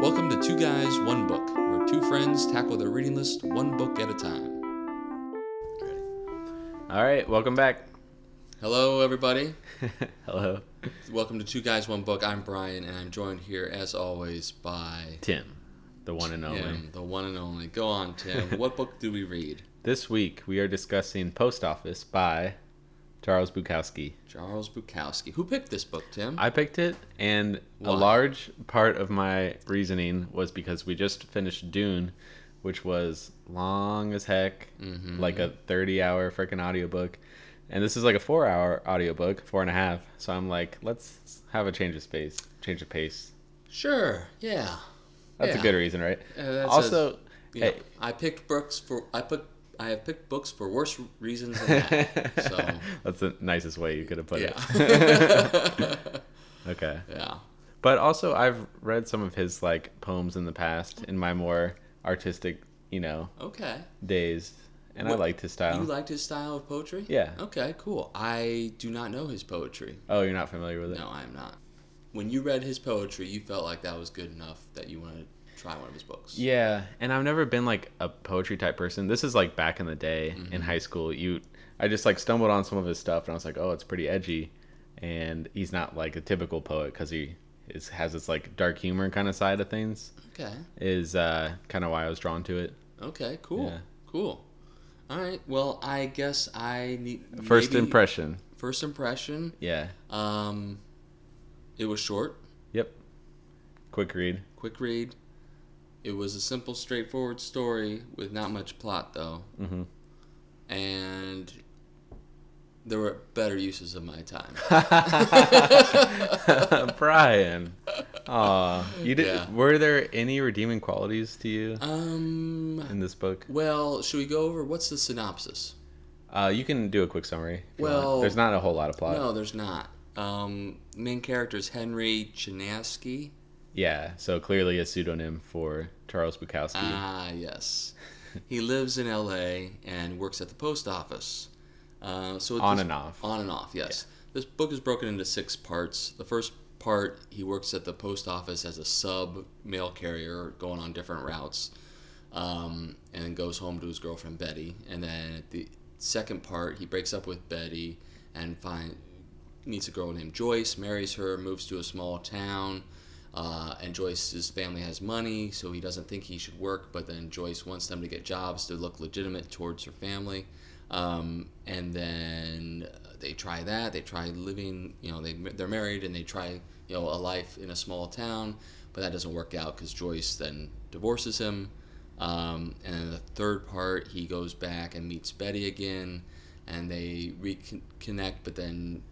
Welcome to Two Guys, One Book, where two friends tackle their reading list one book at a time. All right, welcome back. Hello, everybody. Hello, Welcome to Two Guys, One Book. I'm Brian, and I'm joined here, as always, by Tim, the one and only. Tim, the one and only. Go on, Tim. what book do we read? This week we are discussing Post Office by Charles Bukowski. Charles Bukowski. Who picked this book, Tim? I picked it, and Why? a large part of my reasoning was because we just finished Dune, which was long as heck, Mhm. like a 30 hour freaking audiobook. And this is like a four hour audiobook, four and a half. So I'm like, let's have a change of space, change of pace. Sure. Yeah. That's Yeah. a good reason, right? Uh, also, You know, hey, I picked books for I put I have picked books for worse reasons than that. so That's the nicest way you could have put yeah. it. okay. yeah. But also I've read some of his like poems in the past in my more artistic, you know, Okay. days. And What- I liked his style. You liked his style of poetry? Yeah. Okay, cool. I do not know his poetry. oh, you're not familiar with it? No, I am not. When you read his poetry, you felt like that was good enough that you wanted to try one of his books. Yeah, and I've never been like a poetry type person. This is like back in the day Mm-hmm. in high school. You I just like stumbled on some of his stuff and I was like, "Oh, it's pretty edgy." And he's not like a typical poet cuz he is has this like dark humor kind of side of things. Okay. Is uh kind of why I was drawn to it. Okay, cool. Yeah. Cool. All right. Well, I guess I need First impression. First impression. Yeah. Um it was short, Yep. Quick read. quick read. It was a simple, straightforward story with not much plot though. Mhm. And there were better uses of my time. Brian. Aw. You did Yeah. were there any redeeming qualities to you Um in this book? well, should we go over what's the synopsis? Uh, you can do a quick summary. if you want. Well, there's not a whole lot of plot. No, there's not. Um, main character is Henry Chinaski. Yeah, so clearly a pseudonym for Charles Bukowski. Ah, yes. he lives in L.A. and works at the post office. Uh, so On this- and off. On and off, yes. This book is broken into six parts. The first part, he works at the post office as a sub mail carrier, going on different routes, um, and then goes home to his girlfriend Betty. And then the second part, he breaks up with Betty and find meets a girl named Joyce, marries her, moves to a small town. Uh, and Joyce's family has money, so he doesn't think he should work. But then Joyce wants them to get jobs to look legitimate towards her family. Um, and then they try that. They try living. You know, they they're married and they try you know a life in a small town, but that doesn't work out because Joyce then divorces him. Um, and then the third part, he goes back and meets Betty again, and they reconnect. But then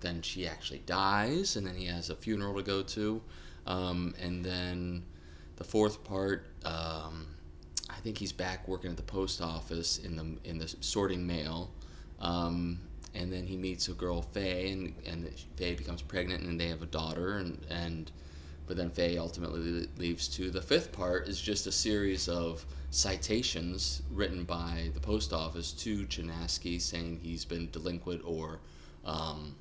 then she actually dies, and then he has a funeral to go to. Um, and then the fourth part, um, I think he's back working at the post office in the in the sorting mail. Um, and then he meets a girl, Faye, and, and Faye becomes pregnant, and they have a daughter, and, and but then Faye ultimately leaves too. The fifth part is just a series of citations written by the post office to Chinaski saying he's been delinquent or um,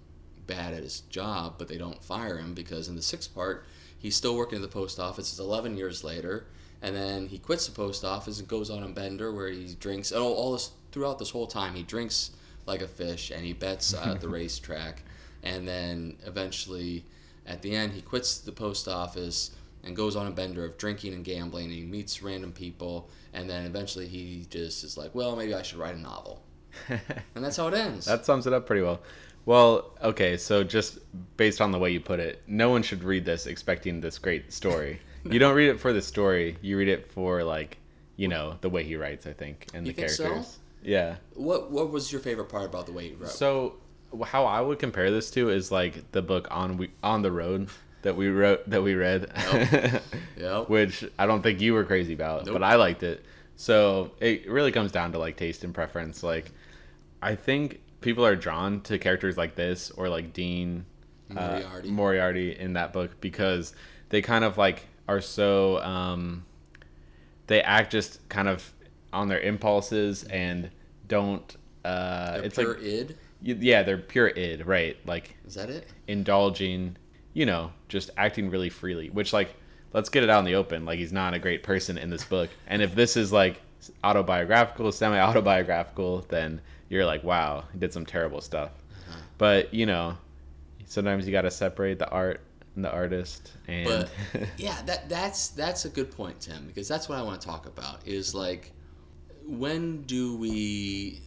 bad at his job, but they don't fire him because in the sixth part, he's still working at the post office. It's 11 years later, and then he quits the post office and goes on a bender where he drinks. Oh, all this throughout this whole time, he drinks like a fish and he bets at the racetrack, and then eventually, at the end, he quits the post office and goes on a bender of drinking and gambling. And he meets random people, and then eventually he just is like, well, maybe I should write a novel, and that's how it ends. that sums it up pretty well. Well, okay, so just based on the way you put it, no one should read this expecting this great story. you don't read it for the story; you read it for like, you know, the way he writes. I think and You the think so? characters. Yeah. What What was your favorite part about the way you wrote? So, how I would compare this to is like the book on we on the road that we wrote that we read, Yep. which I don't think you were crazy about, Nope. but I liked it. So it really comes down to like taste and preference. Like, I think people are drawn to characters like this or like Dean uh, Moriarty. Moriarty in that book because they kind of like are so um, they act just kind of on their impulses and don't. Uh, They're it's pure like id. yeah, they're pure id, right? Like Is that it? indulging, you know, just acting really freely. Which like let's get it out in the open. Like he's not a great person in this book. And if this is like autobiographical, semi autobiographical, then you're like, wow, he did some terrible stuff. Uh-huh. But you know, sometimes you got to separate the art and the artist. And But yeah, that that's that's a good point, Tim, because that's what I want to talk about. Is like, when do we,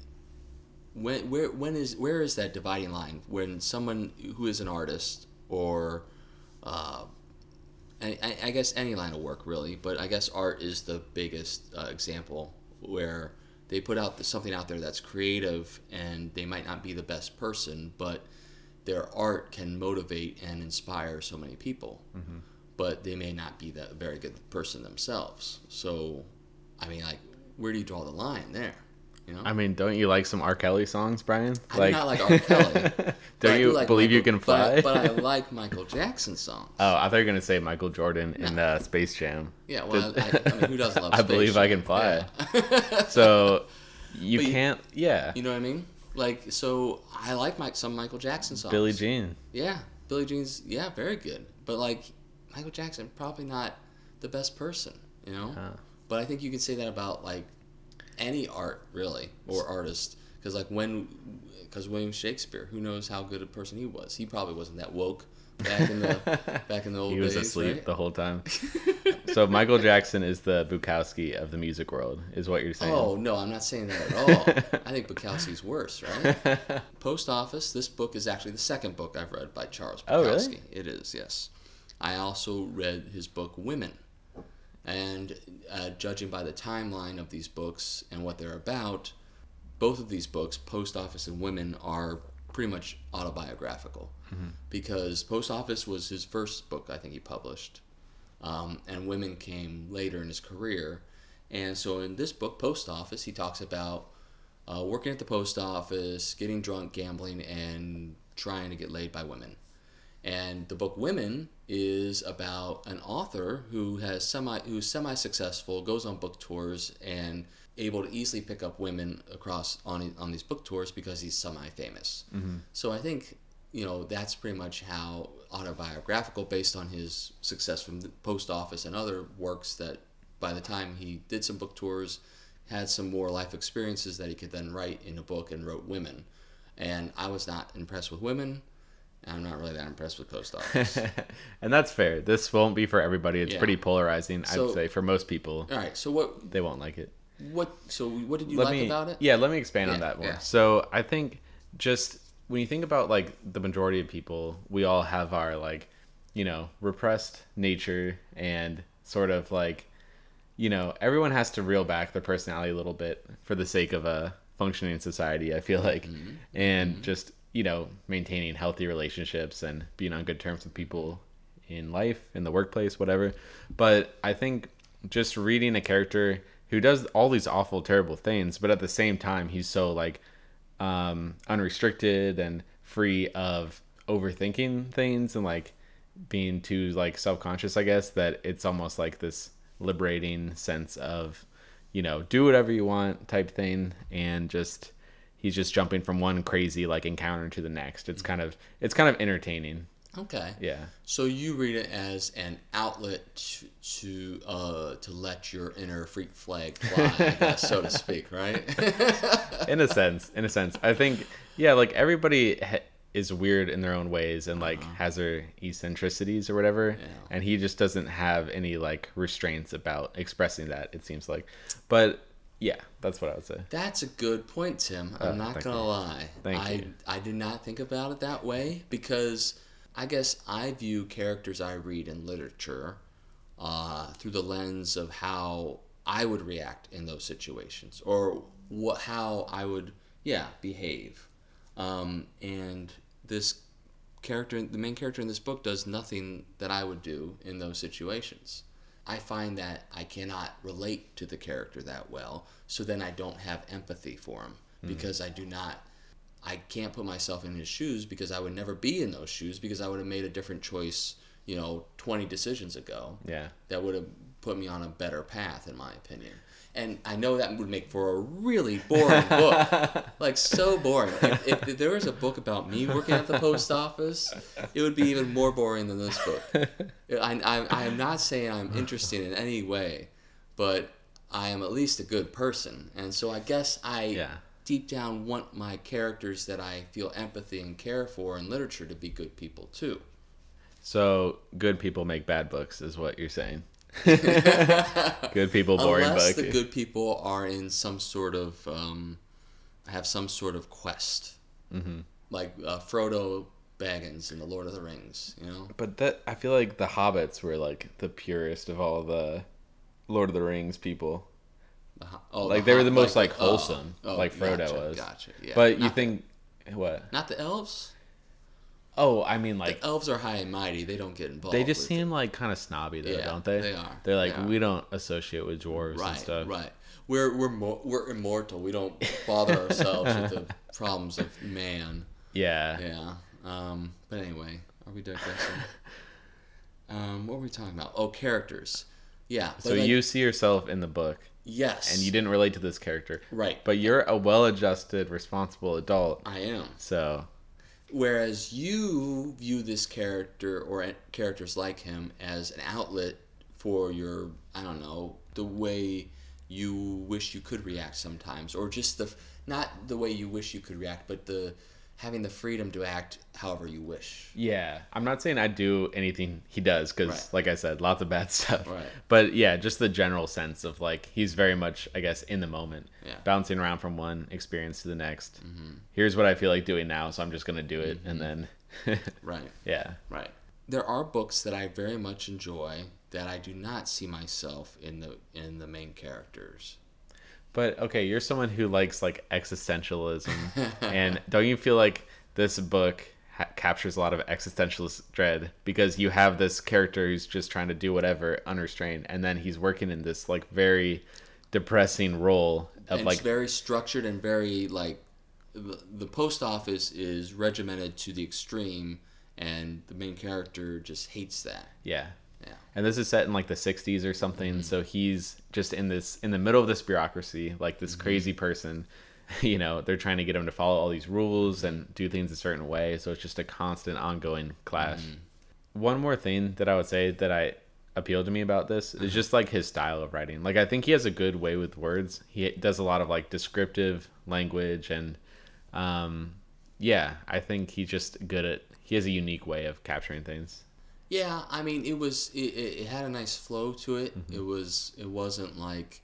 when where when is where is that dividing line when someone who is an artist or, uh, I, I- I guess any line of work really, but I guess art is the biggest uh, example where they put out something out there that's creative and they might not be the best person, but their art can motivate and inspire so many people. Mm-hmm. But they may not be that very good person themselves. So, I mean, like, where do you draw the line there? You know, I mean, don't you like some R. Kelly songs, Brian? I do not like R. Kelly. Don't you do like believe you can fly? But I, but I like Michael Jackson songs. oh, I thought you were gonna say Michael Jordan in uh, Space Jam. yeah, well, I, I mean, who doesn't love I Space believe I can fly. Yeah. So you you- can't. Yeah, you know what I mean? Like, so I like my, some Michael Jackson songs. Billie Jean. Yeah, Billie Jean's yeah, very good. But like Michael Jackson, probably not the best person, you know. Huh. But I think you can say that about like any art really or artist because like when because William Shakespeare, who knows how good a person he was? He probably wasn't that woke back in the back in the old he was days. asleep right? the whole time. so Michael Jackson is the Bukowski of the music world, is what you're saying. Oh no, I'm not saying that at all. I think Bukowski's worse, right? Post Office. This book is actually the second book I've read by Charles Bukowski. Oh, really? It is, yes. I also read his book Women, and uh, judging by the timeline of these books and what they're about, both of these books, Post Office and Women, are pretty much autobiographical. Because Post Office was his first book I think he published, um, and Women came later in his career. And so in this book, Post Office, he talks about uh, working at the post office, getting drunk, gambling, and trying to get laid by women. And the book Women is about an author who has semi who's semi successful, goes on book tours, and able to easily pick up women across on on these book tours because he's semi famous. Mm-hmm. So I think you know that's pretty much how autobiographical, based on his success from the post office and other works that by the time he did some book tours, had some more life experiences that he could then write in a book and wrote Women. And I was not impressed with Women. I'm not really that impressed with Post Office. and that's fair. This won't be for everybody. It's Yeah. pretty polarizing, So- I'd say. For most people, All right, so what they won't like it. what so what did you let like me, about it? Yeah, let me expand on that more. yeah. So I think just when you think about like the majority of people, we all have our like, you know, repressed nature and sort of like, you know, everyone has to reel back their personality a little bit for the sake of a functioning society. I feel like, Mm-hmm. and just you know, maintaining healthy relationships and being on good terms with people in life, in the workplace, whatever. But I think just reading a character who does all these awful, terrible things, but at the same time, he's so like um, unrestricted and free of overthinking things and like being too like self-conscious i guess that it's almost like this liberating sense of you know do whatever you want type thing and just he's just jumping from one crazy like encounter to the next. It's kind of it's kind of entertaining. Okay. yeah. So you read it as an outlet to to, uh, to let your inner freak flag fly, guess, so to speak, right? in a sense in a sense. I think yeah like everybody ha- is weird in their own ways and like has their eccentricities or whatever. Yeah. and he just doesn't have any like restraints about expressing that it seems like. But yeah that's what i would say That's a good point, Tim. I'm Uh, not gonna you. lie. Thank I you. I did not think about it that way because I guess I view characters I read in literature uh, through the lens of how I would react in those situations or what how I would yeah behave. Um, and this character, the main character in this book, does nothing that I would do in those situations. I find that I cannot relate to the character that well, so then I don't have empathy for him hmm. because I do not. I can't put myself in his shoes because I would never be in those shoes because I would have made a different choice, you know, 20 decisions ago yeah that would have put me on a better path, in my opinion. And I know that would make for a really boring book, like so boring. If, if there was a book about me working at the post office, it would be even more boring than this book. I, I, I am not saying I'm interested in any way, but I am at least a good person, and so I guess I Yeah. deep down want my characters that I feel empathy and care for in literature to be good people too. So good people make bad books, is what you're saying. good people, boring Unless the good people are in some sort of um, have some sort of quest, mm-hmm. like uh, Frodo Baggins in the Lord of the Rings. You know, But that I feel like the hobbits were like the purest of all the Lord of the Rings people. The ho- oh, Like they were the most like oh, wholesome, oh, like Frodo gotcha, was. Gotcha. Yeah. But you think what? not the elves? Oh, I mean like the elves are high and mighty. They don't get involved. they just seem like kind of snobby though, Yeah, don't they? they are. They're like They are. we don't associate with dwarves it. and stuff. right. We're we're mo- we're immortal. We don't bother ourselves with the problems of man. Yeah. Yeah. Um, but anyway, are we digressing? um, what were we talking about? Oh, characters. Yeah. So like, you see yourself in the book yes, and you didn't relate to this character. right. But you're a well-adjusted, responsible adult. I am. So, Whereas you view this character or characters like him as an outlet for your, I don't know, the way you wish you could react sometimes, or just the not the way you wish you could react, but the having the freedom to act however you wish. yeah, I'm not saying I do anything he does cuz Right. like I said, lots of bad stuff. Right. But yeah, just the general sense of like he's very much I guess in the moment. Yeah. Bouncing around from one experience to the next. Mm-hmm. Here's what I feel like doing now, so I'm just going to do it and mm-hmm. then Right. yeah. Right. There are books that I very much enjoy that I do not see myself in the in the main characters. But okay, you're someone who likes like existentialism, and don't you feel like this book ha- captures a lot of existentialist dread because you have this character who's just trying to do whatever unrestrained, and then he's working in this like very depressing role of and like very structured and very like the, the post office is regimented to the extreme and the main character just hates that. yeah. Yeah. And this is set in like the 60s or something, mm-hmm. so he's just in this in the middle of this bureaucracy, like this mm-hmm. crazy person. You know, they're trying to get him to follow all these rules and do things a certain way, so it's just a constant ongoing clash. Mm-hmm. One more thing that I would say that I appealed to me about this is uh-huh. just like his style of writing. Like I think he has a good way with words. He does a lot of like descriptive language and um yeah, I think he's just good at he has a unique way of capturing things. Yeah, I mean, it was it, it, it had a nice flow to it. Mm-hmm. It was it wasn't like,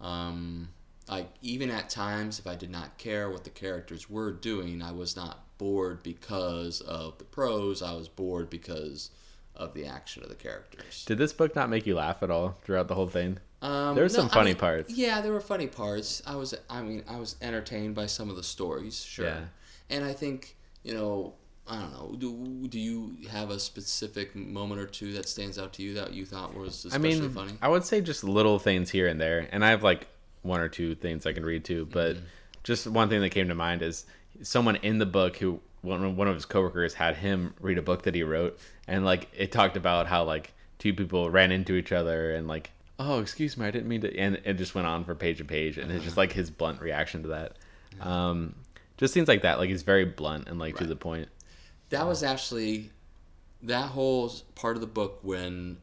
um, like even at times if I did not care what the characters were doing, I was not bored because of the prose. I was bored because of the action of the characters. Did this book not make you laugh at all throughout the whole thing? Um, There were some I funny mean, parts. Yeah, there were funny parts. I was, I mean, I was entertained by some of the stories, sure. Yeah. And I think, you know, I don't know. Do do you have a specific moment or two that stands out to you that you thought was I especially mean, funny? I would say just little things here and there, and I have like one or two things I can read too. But Mm-hmm. just one thing that came to mind is someone in the book who one one of his coworkers had him read a book that he wrote, and like it talked about how like two people ran into each other and like oh excuse me I didn't mean to, and it just went on for page and page, and it's just like his blunt reaction to that. Um, just things like that. Like he's very blunt and like to the point. That was actually that whole part of the book when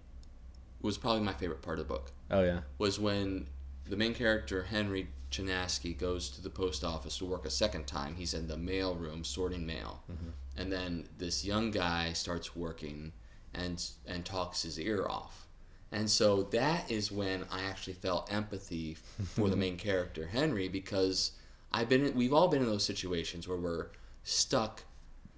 was probably my favorite part of the book Oh yeah. was when the main character Henry Chinaski goes to the post office to work a second time. He's in the mail room sorting mail, mm-hmm. and then this young guy starts working and and talks his ear off. And so that is when I actually felt empathy for the main character Henry because I've been in, we've all been in those situations where we're stuck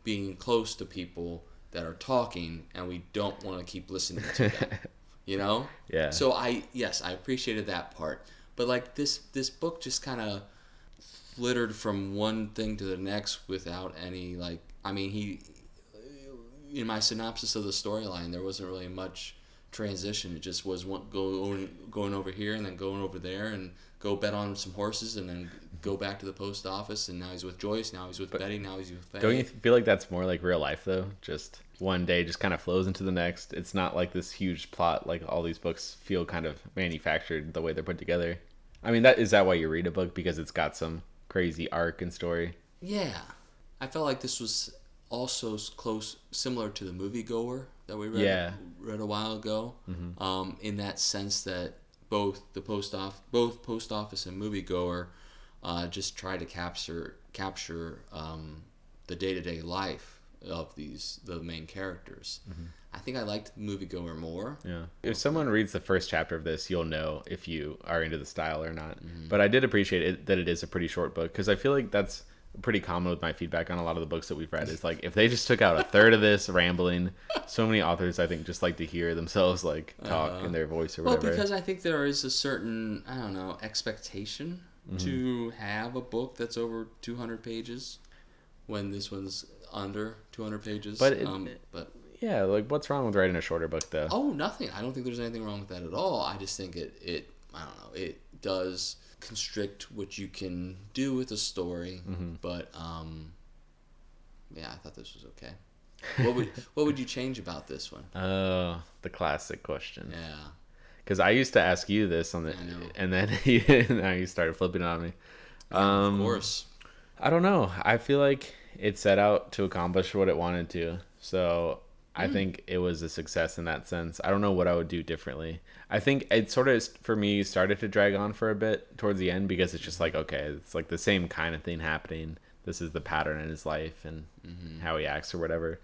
being close to people that are talking and we don't want to keep listening to them. you know? Yeah. So I yes, I appreciated that part. But like this this book just kind of flittered from one thing to the next without any like I mean he in my synopsis of the storyline there wasn't really much transition. It just was one going going over here and then going over there and go bet on some horses and then go back to the post office and now he's with Joyce, now he's with Betty, now he's with Faye. Don't you feel like that's more like real life though? Just one day just kind of flows into the next. It's not like this huge plot like all these books feel kind of manufactured the way they're put together. I mean, that is that why you read a book because it's got some crazy arc and story. Yeah, I felt like this was also close, similar to the moviegoer that we read Yeah. read a while ago. Um, in that sense that both the post off, both post office and moviegoer, uh, just try to capture capture um, the day to day life of these the main characters. I think I liked moviegoer more. Yeah. If someone reads the first chapter of this, you'll know if you are into the style or not. But I did appreciate it that it is a pretty short book because I feel like that's pretty common with my feedback on a lot of the books that we've read. Is like if they just took out a third of this rambling, so many authors I think just like to hear themselves like talk in their voice or Well, whatever. because I think there is a certain I don't know expectation Mm-hmm. to have a book that's over 200 pages, when this one's under 200 pages. But it- um, but yeah, like what's wrong with writing a shorter book though? oh, nothing. I don't think there's anything wrong with that at all. I just think it it I don't know it does constrict what you can do with a story. Mm-hmm. But um, yeah, I thought this was okay. What would what would you change about this one? Oh, the classic question. Yeah. Because I used to ask you this on the, and then you, now you started flipping on me. Um, of course. I don't know. I feel like it set out to accomplish what it wanted to. So I Hmm. think it was a success in that sense. I don't know what I would do differently. I think it sort of, for me, started to drag on for a bit towards the end because it's just like, okay, it's like the same kind of thing happening. This is the pattern in his life and Mm-hmm. how he acts or whatever.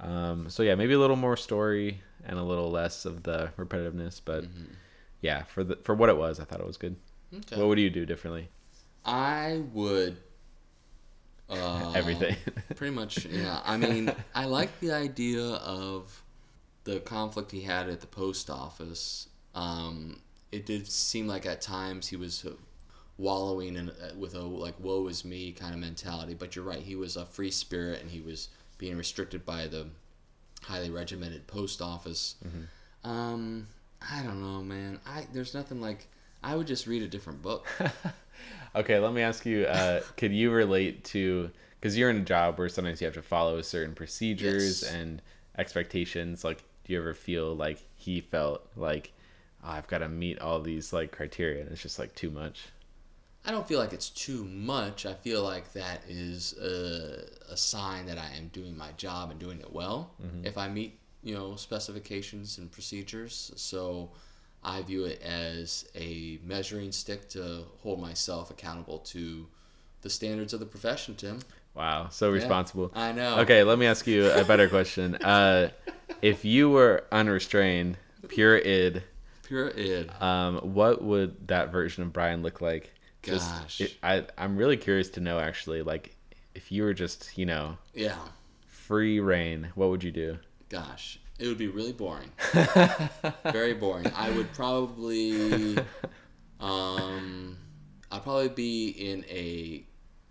Um, so yeah, maybe a little more story and a little less of the repetitiveness. But yeah, for the for what it was, I thought it was good. Mm-hmm. Okay. What would you do differently? I would. Uh, Everything. Pretty much, yeah. I mean, I like the idea of the conflict he had at the post office. Um, it did seem like at times he was wallowing in uh, with a like "woe is me" kind of mentality. But you're right, he was a free spirit, and he was being restricted by the highly regimented post office. Um, I don't know, man. I there's nothing like. I would just read a different book. Okay, let me ask you: uh, Could you relate to? Because you're in a job where sometimes you have to follow certain procedures Yes. and expectations. Like, do you ever feel like he felt like oh, I've got to meet all these like criteria, and it's just like too much? I don't feel like it's too much. I feel like that is a, a sign that I am doing my job and doing it well. If I meet, you know, specifications and procedures, so I view it as a measuring stick to hold myself accountable to the standards of the profession, Tim. Wow, so responsible. I know. Okay, let me ask you a better question. Uh, if you were unrestrained, pure id, Pure id. um, what would that version of Brian look like? Gosh. it, I I'm really curious to know actually, like, if you were just you know Yeah. free reign, what would you do? Gosh, it would be really boring. Very boring. I would probably, um, I'd probably be in a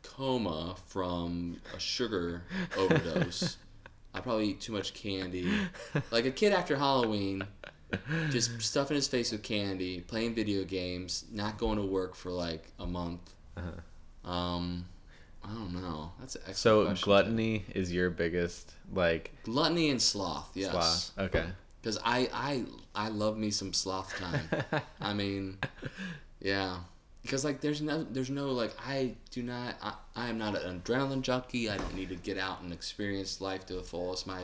coma from a sugar overdose. I'd probably eat too much candy, like a kid after Halloween, just stuffing his face with candy, playing video games, not going to work for like a month. Um, I don't know. That's an So question, gluttony is your biggest like gluttony and sloth. Yes. sloth. Okay. Because I, I I love me some sloth time. I mean, yeah. Because like there's no there's no like I do not I, I am not an adrenaline junkie. I don't need to get out and experience life to the fullest. My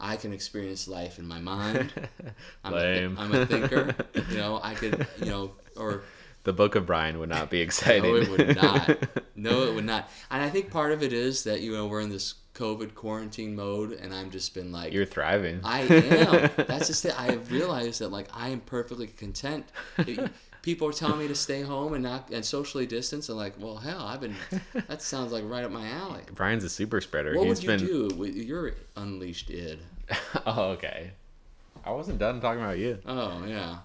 I can experience life in my mind. I'm, Lame. A, I'm a thinker. You know I could you know or The Book of Brian would not be exciting. no it would not. No it would not. And I think part of it is that you know we're in this COVID quarantine mode, and I'm just been like You're thriving. I am. That's just it. I have realized that like I am perfectly content. It- people are telling me to stay home and not and socially distance. I'm like, well, hell, I've been. That sounds like right up my alley. Brian's a super spreader. What He's would you been do? with your unleashed id? Oh, okay. I wasn't done talking about you. Oh yeah,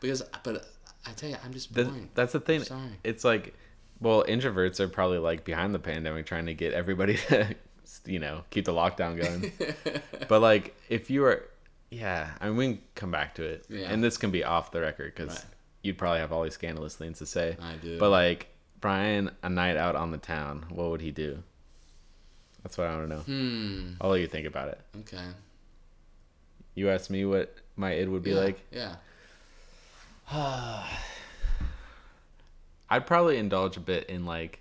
because but I tell you, I'm just That, that's the thing. Sorry. It's like, well, introverts are probably like behind the pandemic trying to get everybody to, you know, keep the lockdown going. but like, if you were, yeah, I mean, we can come back to it. Yeah. And this can be off the record because Right. You'd probably have all these scandalous things to say. I do. But like, Brian, a night out on the town, what would he do? That's what I want to know. hmm. I'll let you think about it. Okay. You asked me what my id would be yeah. like. Yeah. I'd probably indulge a bit in like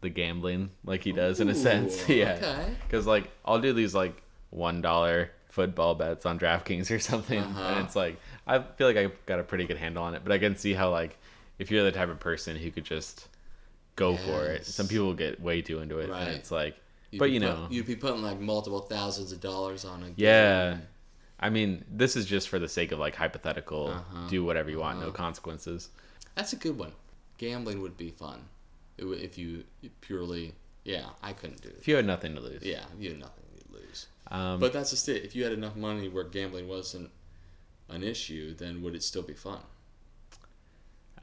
the gambling, like he does in a sense. yeah. okay. Because like I'll do these like one dollar football bets on DraftKings or something, Uh-huh. and it's like I feel like I've got a pretty good handle on it. But I can see how like if you're the type of person who could just go for it, some people get way too into it, Right. and it's like, You'd but be you put- know, you'd be putting like multiple thousands of dollars on a yeah. I mean, this is just for the sake of like hypothetical, Uh-huh. do whatever you want, no Uh-huh. consequences. That's a good one. Gambling would be fun. It if you purely, yeah, I couldn't do it. If you had nothing to lose, Yeah, you had nothing to lose. Um, But that's just it. If you had enough money where gambling wasn't an issue, then would it still be fun?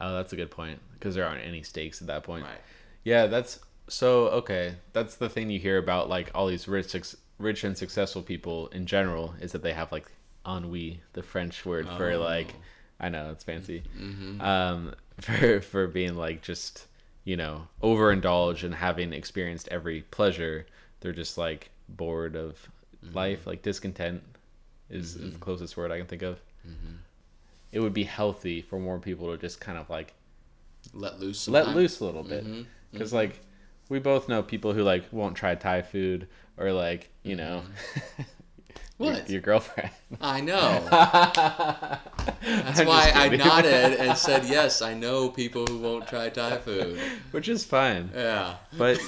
oh, that's a good point because there aren't any stakes at that point. Right. Yeah, that's so okay. That's the thing you hear about like all these rich, rich and successful people in general is that they have like ennui, the French word for Oh. like, I know it's fancy, Mm-hmm. um, for for being like just you know overindulged and having experienced every pleasure. They're just like bored of life, like discontent is, is the closest word I can think of. Mm-hmm. It would be healthy for more people to just kind of like Let loose. let loose a little bit Mhm, because mm-hmm. like we both know people who like won't try thai food or like you know mm-hmm. What? your girlfriend I know. that's That's why I nodded and said yes. I know people who won't try Thai food. which is fine Yeah. but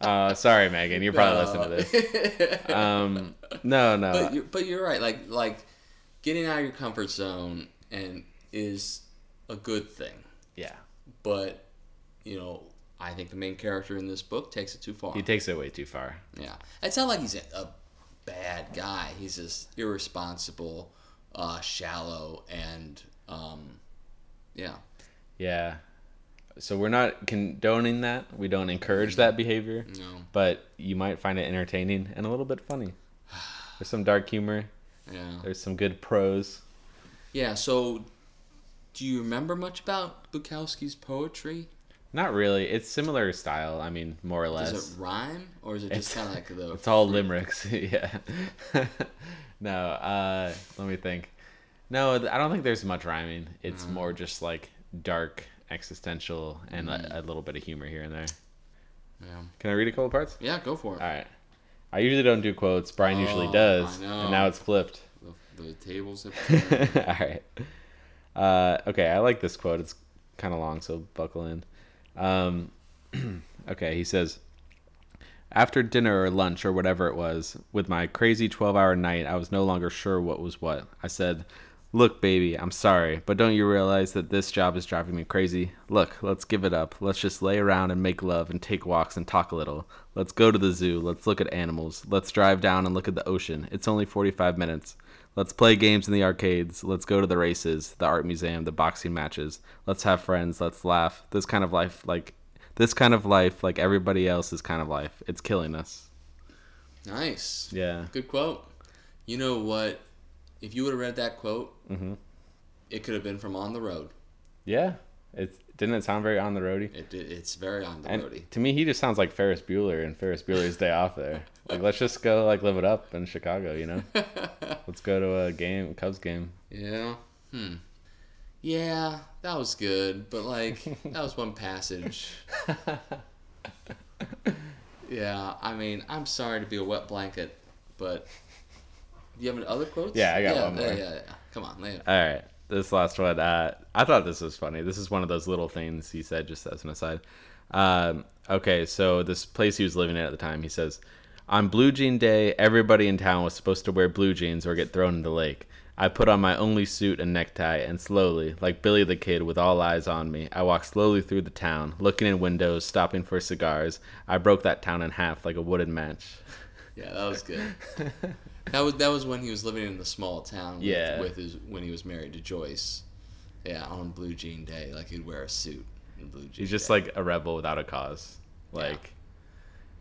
uh sorry megan you're probably listening to this this. um no no but you're, but you're right. Like like getting out of your comfort zone and is a good thing. yeah But you know, I think the main character in this book takes it too far. he takes it way too far Yeah, it's not like he's a, a bad guy. He's just irresponsible, uh, shallow, and um, yeah, yeah so we're not condoning that we don't encourage that behavior no, but you might find it entertaining and a little bit funny there's some dark humor yeah, there's some good prose yeah. So, do you remember much about Bukowski's poetry? Not really. It's similar style. I mean, more or less. Does it rhyme, or is it just kind of like the? It's all limericks. yeah. no. Uh, let me think. No, I don't think there's much rhyming. It's Mm. more just like dark, existential, and a, a little bit of humor here and there. Yeah, Can I read a couple parts? yeah. Go for it. All right. I usually don't do quotes. Brian usually Oh, does, I know. and now it's flipped. The, the tables have turned. All right. Uh, okay, I like this quote. It's kind of long, so buckle in. Um, okay, he says, After dinner or lunch or whatever it was, with my crazy 12 hour night, I was no longer sure what was what. I said, Look, baby, I'm sorry, but don't you realize that this job is driving me crazy? Look, let's give it up. Let's just lay around and make love and take walks and talk a little. Let's go to the zoo. Let's look at animals. Let's drive down and look at the ocean. It's only 45 minutes. Let's play games in the arcades. Let's go to the races, the art museum, the boxing matches. Let's have friends. Let's laugh. This kind of life, like this kind of life, like everybody else's kind of life, it's killing us. nice. Yeah. Good quote. You know what? If you would have read that quote, Mhm. it could have been from On the Road. Yeah. It didn't it sound very on the roadie? It, it it's very on the roady. to me, he just sounds like Ferris Bueller and Ferris Bueller's Day Off there. Like, let's just go like live it up in Chicago, you know? Let's go to a game, Cubs game. Yeah. Hmm. Yeah, that was good, but like that was one passage. Yeah, I mean, I'm sorry to be a wet blanket, but do you have any other quotes? Yeah, I got yeah, one more. Yeah, yeah, yeah. Come on, lay it. All right, this last one. Uh, I thought this was funny. This is one of those little things he said, just as an aside. Um, okay, so this place he was living at at the time, he says, "On Blue Jean Day, everybody in town was supposed to wear blue jeans or get thrown in the lake. I put on my only suit and necktie, and slowly, like Billy the Kid, with all eyes on me, I walked slowly through the town, looking in windows, stopping for cigars. I broke that town in half like a wooden match." Yeah, that was good. that was that was when he was living in the small town. With, Yeah. With his when he was married to Joyce. Yeah, on Blue Jean Day, like he'd wear a suit. In Blue Jean. He's just Day. like a rebel without a cause. Like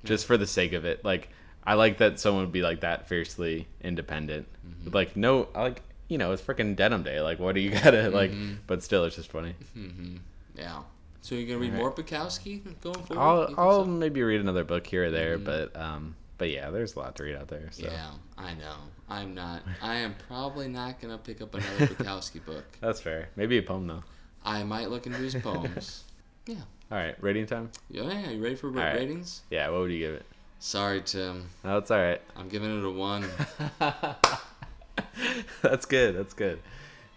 just for the sake of it. Like I like that someone would be like that fiercely independent. Mm-hmm. Like no like you know, it's freaking denim day. Like what do you gotta like Mm-hmm. but still it's just funny. Yeah. So you're gonna read more Bukowski going forward? I'll I'll so? maybe read another book here or there, but um but yeah, there's a lot to read out there. So Yeah, I know. I'm not. I am probably not gonna pick up another Bukowski book. that's fair. Maybe a poem though. I might look into his poems. Yeah. All right, rating time. Yeah, yeah, you ready for right. ratings? Yeah, what would you give it? Sorry, Tim. No, it's all right. I'm giving it a one. That's good. That's good.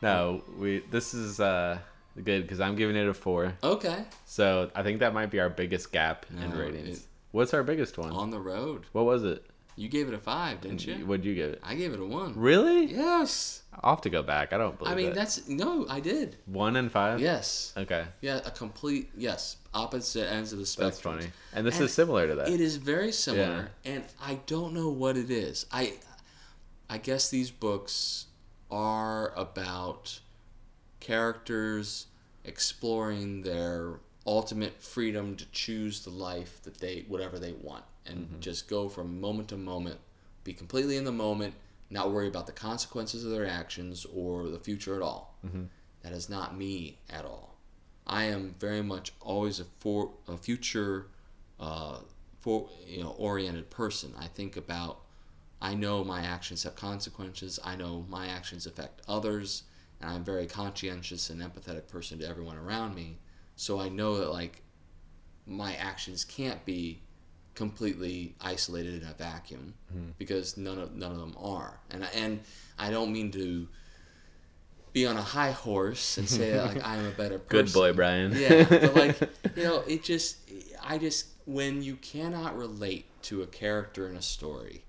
No, we. This is uh good because I'm giving it a four. Okay. So I think that might be our biggest gap in ratings. it- What's our biggest one? On the road. What was it? You gave it a five, didn't you? What'd you give it? I gave it a one. Really? Yes. I'll have to go back. I don't believe I mean, that. that's no, I did. one and five. Yes. Okay, Yeah, a complete yes. Opposite ends of the spectrum. that's funny. And this And is similar to that. It is very similar, and I don't know what it is. I, I guess these books are about characters exploring their ultimate freedom to choose the life that they whatever they want, and just go from moment to moment, be completely in the moment, not worry about the consequences of their actions or the future at all. That is not me at all. I am very much always a for a future uh, for you know oriented person. I think about I know my actions have consequences. I know my actions affect others, and I'm a very conscientious and empathetic person to everyone around me. So I know that like my actions can't be completely isolated in a vacuum hmm. because none of none of them are. And I, and I don't mean to be on a high horse and say that like I'm a better person. Good boy, Brian. Yeah, but like you know, it just I just when you cannot relate to a character in a story,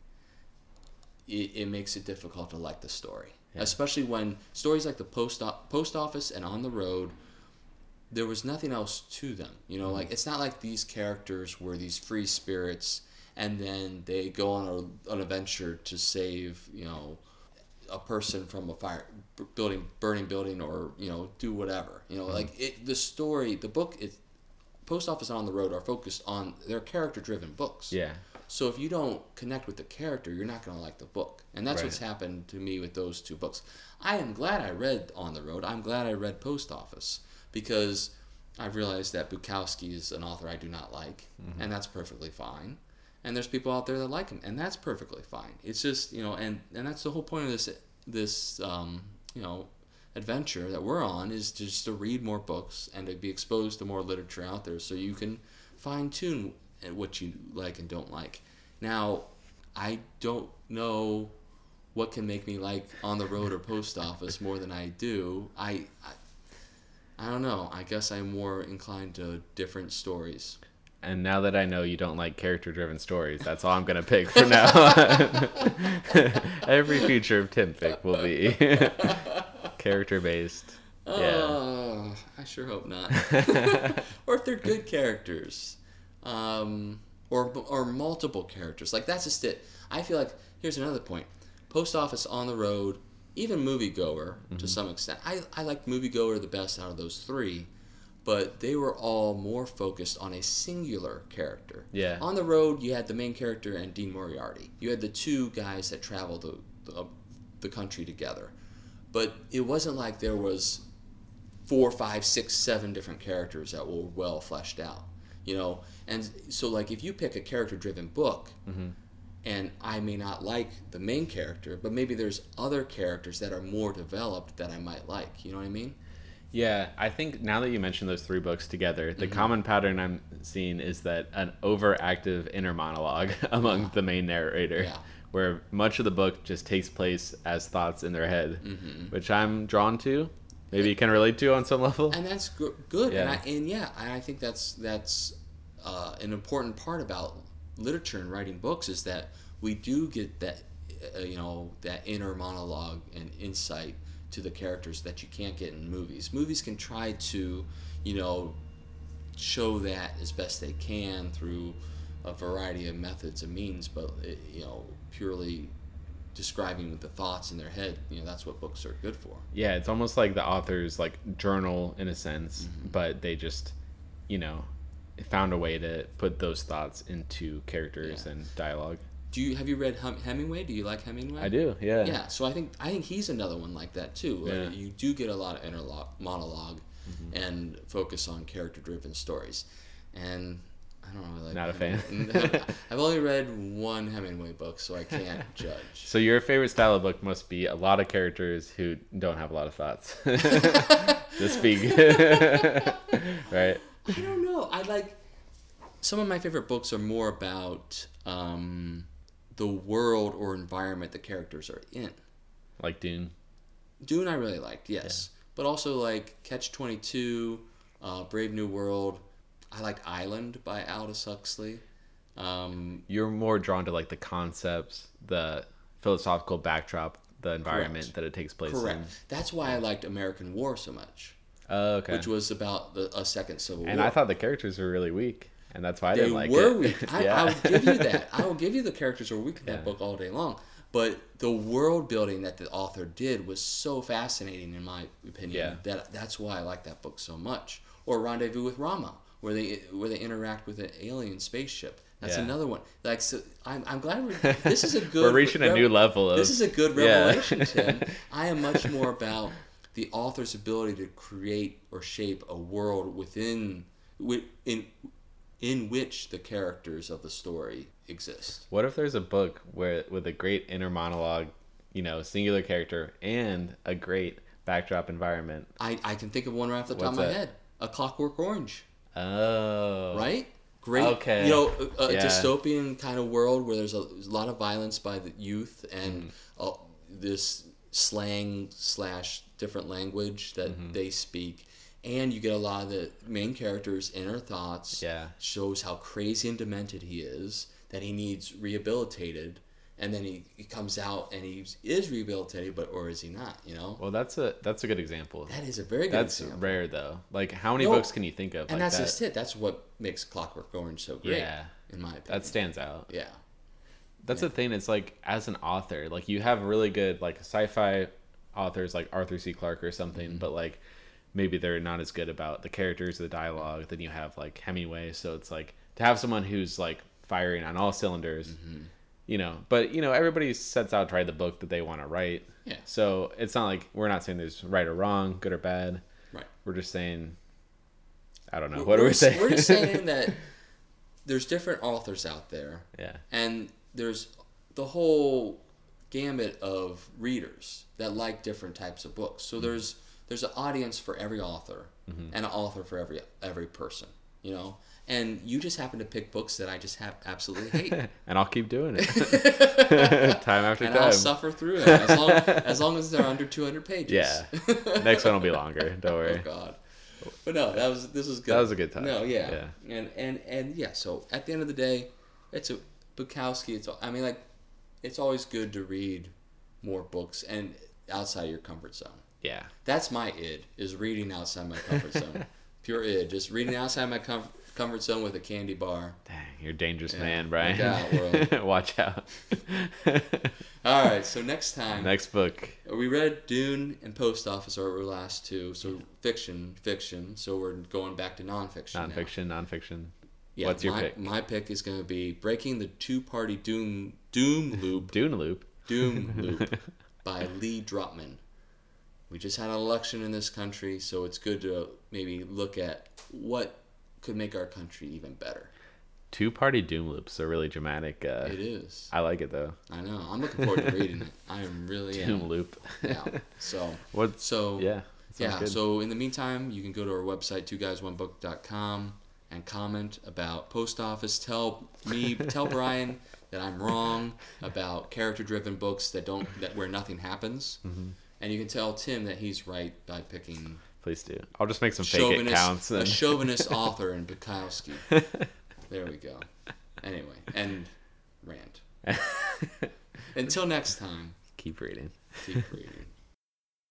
it, it makes it difficult to like the story. Especially when stories like the post o- post office and on the road, there was nothing else to them. You know, like mm. it's not like these characters were these free spirits, and then they go on a, an adventure to save you know a person from a fire building burning building or you know do whatever you know mm. like it the story the book it post office and on the road are focused on their character driven books Yeah. so if you don't connect with the character you're not going to like the book and that's Right. what's happened to me with those two books i am glad i read on the road i'm glad i read post office because i've realized that bukowski is an author i do not like and that's perfectly fine. And there's people out there that like him and that's perfectly fine. It's just you know and and that's the whole point of this this um, you know adventure that we're on is just to read more books and to be exposed to more literature out there so you can fine tune what you like and don't like. Now i don't know what can make me like on the road or post office more than i do. I, I I don't know. I guess I'm more inclined to different stories. And now that I know you don't like character driven stories, that's all I'm gonna pick for now. Every future of Tim pick will be character based. Yeah. Oh, I sure hope not. or if they're good characters, um, or or multiple characters. Like that's just it. I feel like here's another point: post office on the road, even moviegoer Mm-hmm. to some extent. I I liked moviegoer the best out of those three, but they were all more focused on a singular character. Yeah. On the road, you had the main character and Dean Moriarty. You had the two guys that traveled the the, the country together, but it wasn't like there was four, five, six, seven different characters that were well fleshed out. You know, and so like if you pick a character-driven book, and I may not like the main character, but maybe there's other characters that are more developed that I might like. You know what I mean? Yeah, I think now that you mention those three books together, Mm-hmm. the common pattern I'm seeing is that an overactive inner monologue among the main narrator, Yeah. where much of the book just takes place as thoughts in their head, Mm-hmm. which I'm drawn to. Maybe you can relate to on some level. and that's good. And, I, Yeah. and yeah, I think that's that's uh, an important part about literature and writing books is that we do get that uh, you know that inner monologue and insight to the characters that you can't get in movies. Movies can try to you know show that as best they can through a variety of methods and means, but it, you know purely describing the thoughts in their head, you know that's what books are good for. yeah, it's almost like the author's like journal in a sense, Mm-hmm. but they just, you know, found a way to put those thoughts into characters Yeah. and dialogue. Do you have you read Hem- Hemingway? Do you like Hemingway? I do, yeah. Yeah, so I think I think he's another one like that too. where Yeah. You do get a lot of inner monolog Mm-hmm. and focus on character-driven stories, and I don't really like. Not a Hemingway. I've only read one Hemingway book, so I can't judge. So your favorite style of book must be a lot of characters who don't have a lot of thoughts. to speak. right? I don't know. I like some of my favorite books are more about um, the world or environment the characters are in. Like Dune. Dune, I really liked, yes, but also like Catch Twenty Two, uh, Brave New World. I liked Island by Aldous Huxley. Um, You're more drawn to like the concepts, the philosophical backdrop, the environment Correct. that it takes place correct. in. Correct. That's why I liked American War so much, Oh, okay. which was about the, a second Civil War. and I thought the characters were really weak, and that's why I they didn't like were it. weak. I, Yeah. I will give you that. I will give you the characters were weak in that Yeah. book all day long. But the world building that the author did was so fascinating, in my opinion, Yeah. that that's why I like that book so much. Or Rendezvous with Rama, where they where they interact with an alien spaceship. That's Yeah. another one. Like, so I'm, I'm glad we're. This is a good. We're reaching a new level of. This is a good Yeah. revelation, Tim. I am much more about the author's ability to create or shape a world within wi- in in which the characters of the story exist. What if there's a book where with a great inner monologue, you know, singular character and a great backdrop environment? I, I can think of one right off the top What's of my that? head. A Clockwork Orange, Oh. right? Great. Okay. You know, a, a Yeah. dystopian kind of world where there's a, there's a lot of violence by the youth and Mm. uh, this slang slash different language that Mm-hmm. they speak. And you get a lot of the main character's inner thoughts. Yeah. Shows how crazy and demented he is, that he needs rehabilitated. And then he, he comes out and he is rehabilitated, but or is he not? You know, Well, that's a that's a good example. that is a very good That's example. rare though. Like, how many No, books can you think of? and like that's that? just it. That's what makes Clockwork Orange so great, Yeah. in my opinion. That stands out. yeah, That's the thing. It's like as an author, like you have really good like sci-fi authors like Arthur C. Clarke or something, Mm-hmm. but like maybe they're not as good about the characters, the dialogue. Then you have like Hemingway, so it's like to have someone who's like firing on all cylinders, Mm-hmm. you know. But you know, everybody sets out to write the book that they want to write. Yeah. So it's not like we're not saying there's right or wrong, good or bad. right. We're just saying. I don't know. We're- What are we saying? We're just saying that there's different authors out there, yeah. and there's the whole gamut of readers that like different types of books. Mm-hmm. So there's there's an audience for every author and an author for every every person. You know, and you just happen to pick books that I just have absolutely hate. and I'll keep doing it. time after and time. I'll suffer through it as long, as long as they're under 200 pages. Yeah. Next one will be longer. Don't worry. oh. God. But no, that was this was good. That was a good time. No, yeah. Yeah. And and and yeah. So at the end of the day, it's a Bukowski. It's all. I mean like, it's always good to read more books and outside your comfort zone. Yeah. That's my id is reading outside my comfort zone. Pure id, just reading outside my com- comfort zone with a candy bar. Dang, you're a dangerous Yeah, man, Brian. out. Watch out. All right. So next time. Next book. We read Dune and Post Office are our last two. So fiction, fiction. So we're going back to nonfiction. now. Nonfiction, nonfiction. Yeah, What's your my, pick? My pick is going to be Breaking the Two Party Doom Doom Loop Dune Loop. Doom Loop by Lee Drutman. We just had an election in this country, so it's good to maybe look at what could make our country even better. Two party Doom Loops are really dramatic. Uh, It is. I like it though. I know. I'm looking forward to reading it. I am really Doom am. Loop. Yeah. So What's so yeah. yeah. good. So in the meantime, you can go to our website, two guys one book.com and comment about post office. Tell me, tell Brian that I'm wrong about character driven books that don't that where nothing happens. Mm-hmm. And you can tell Tim that he's right by picking Please do. I'll just make some fake it chauvinist, counts. a chauvinist author in Bukowski. There we go. Anyway, and rant. Until next time, Keep reading. keep reading.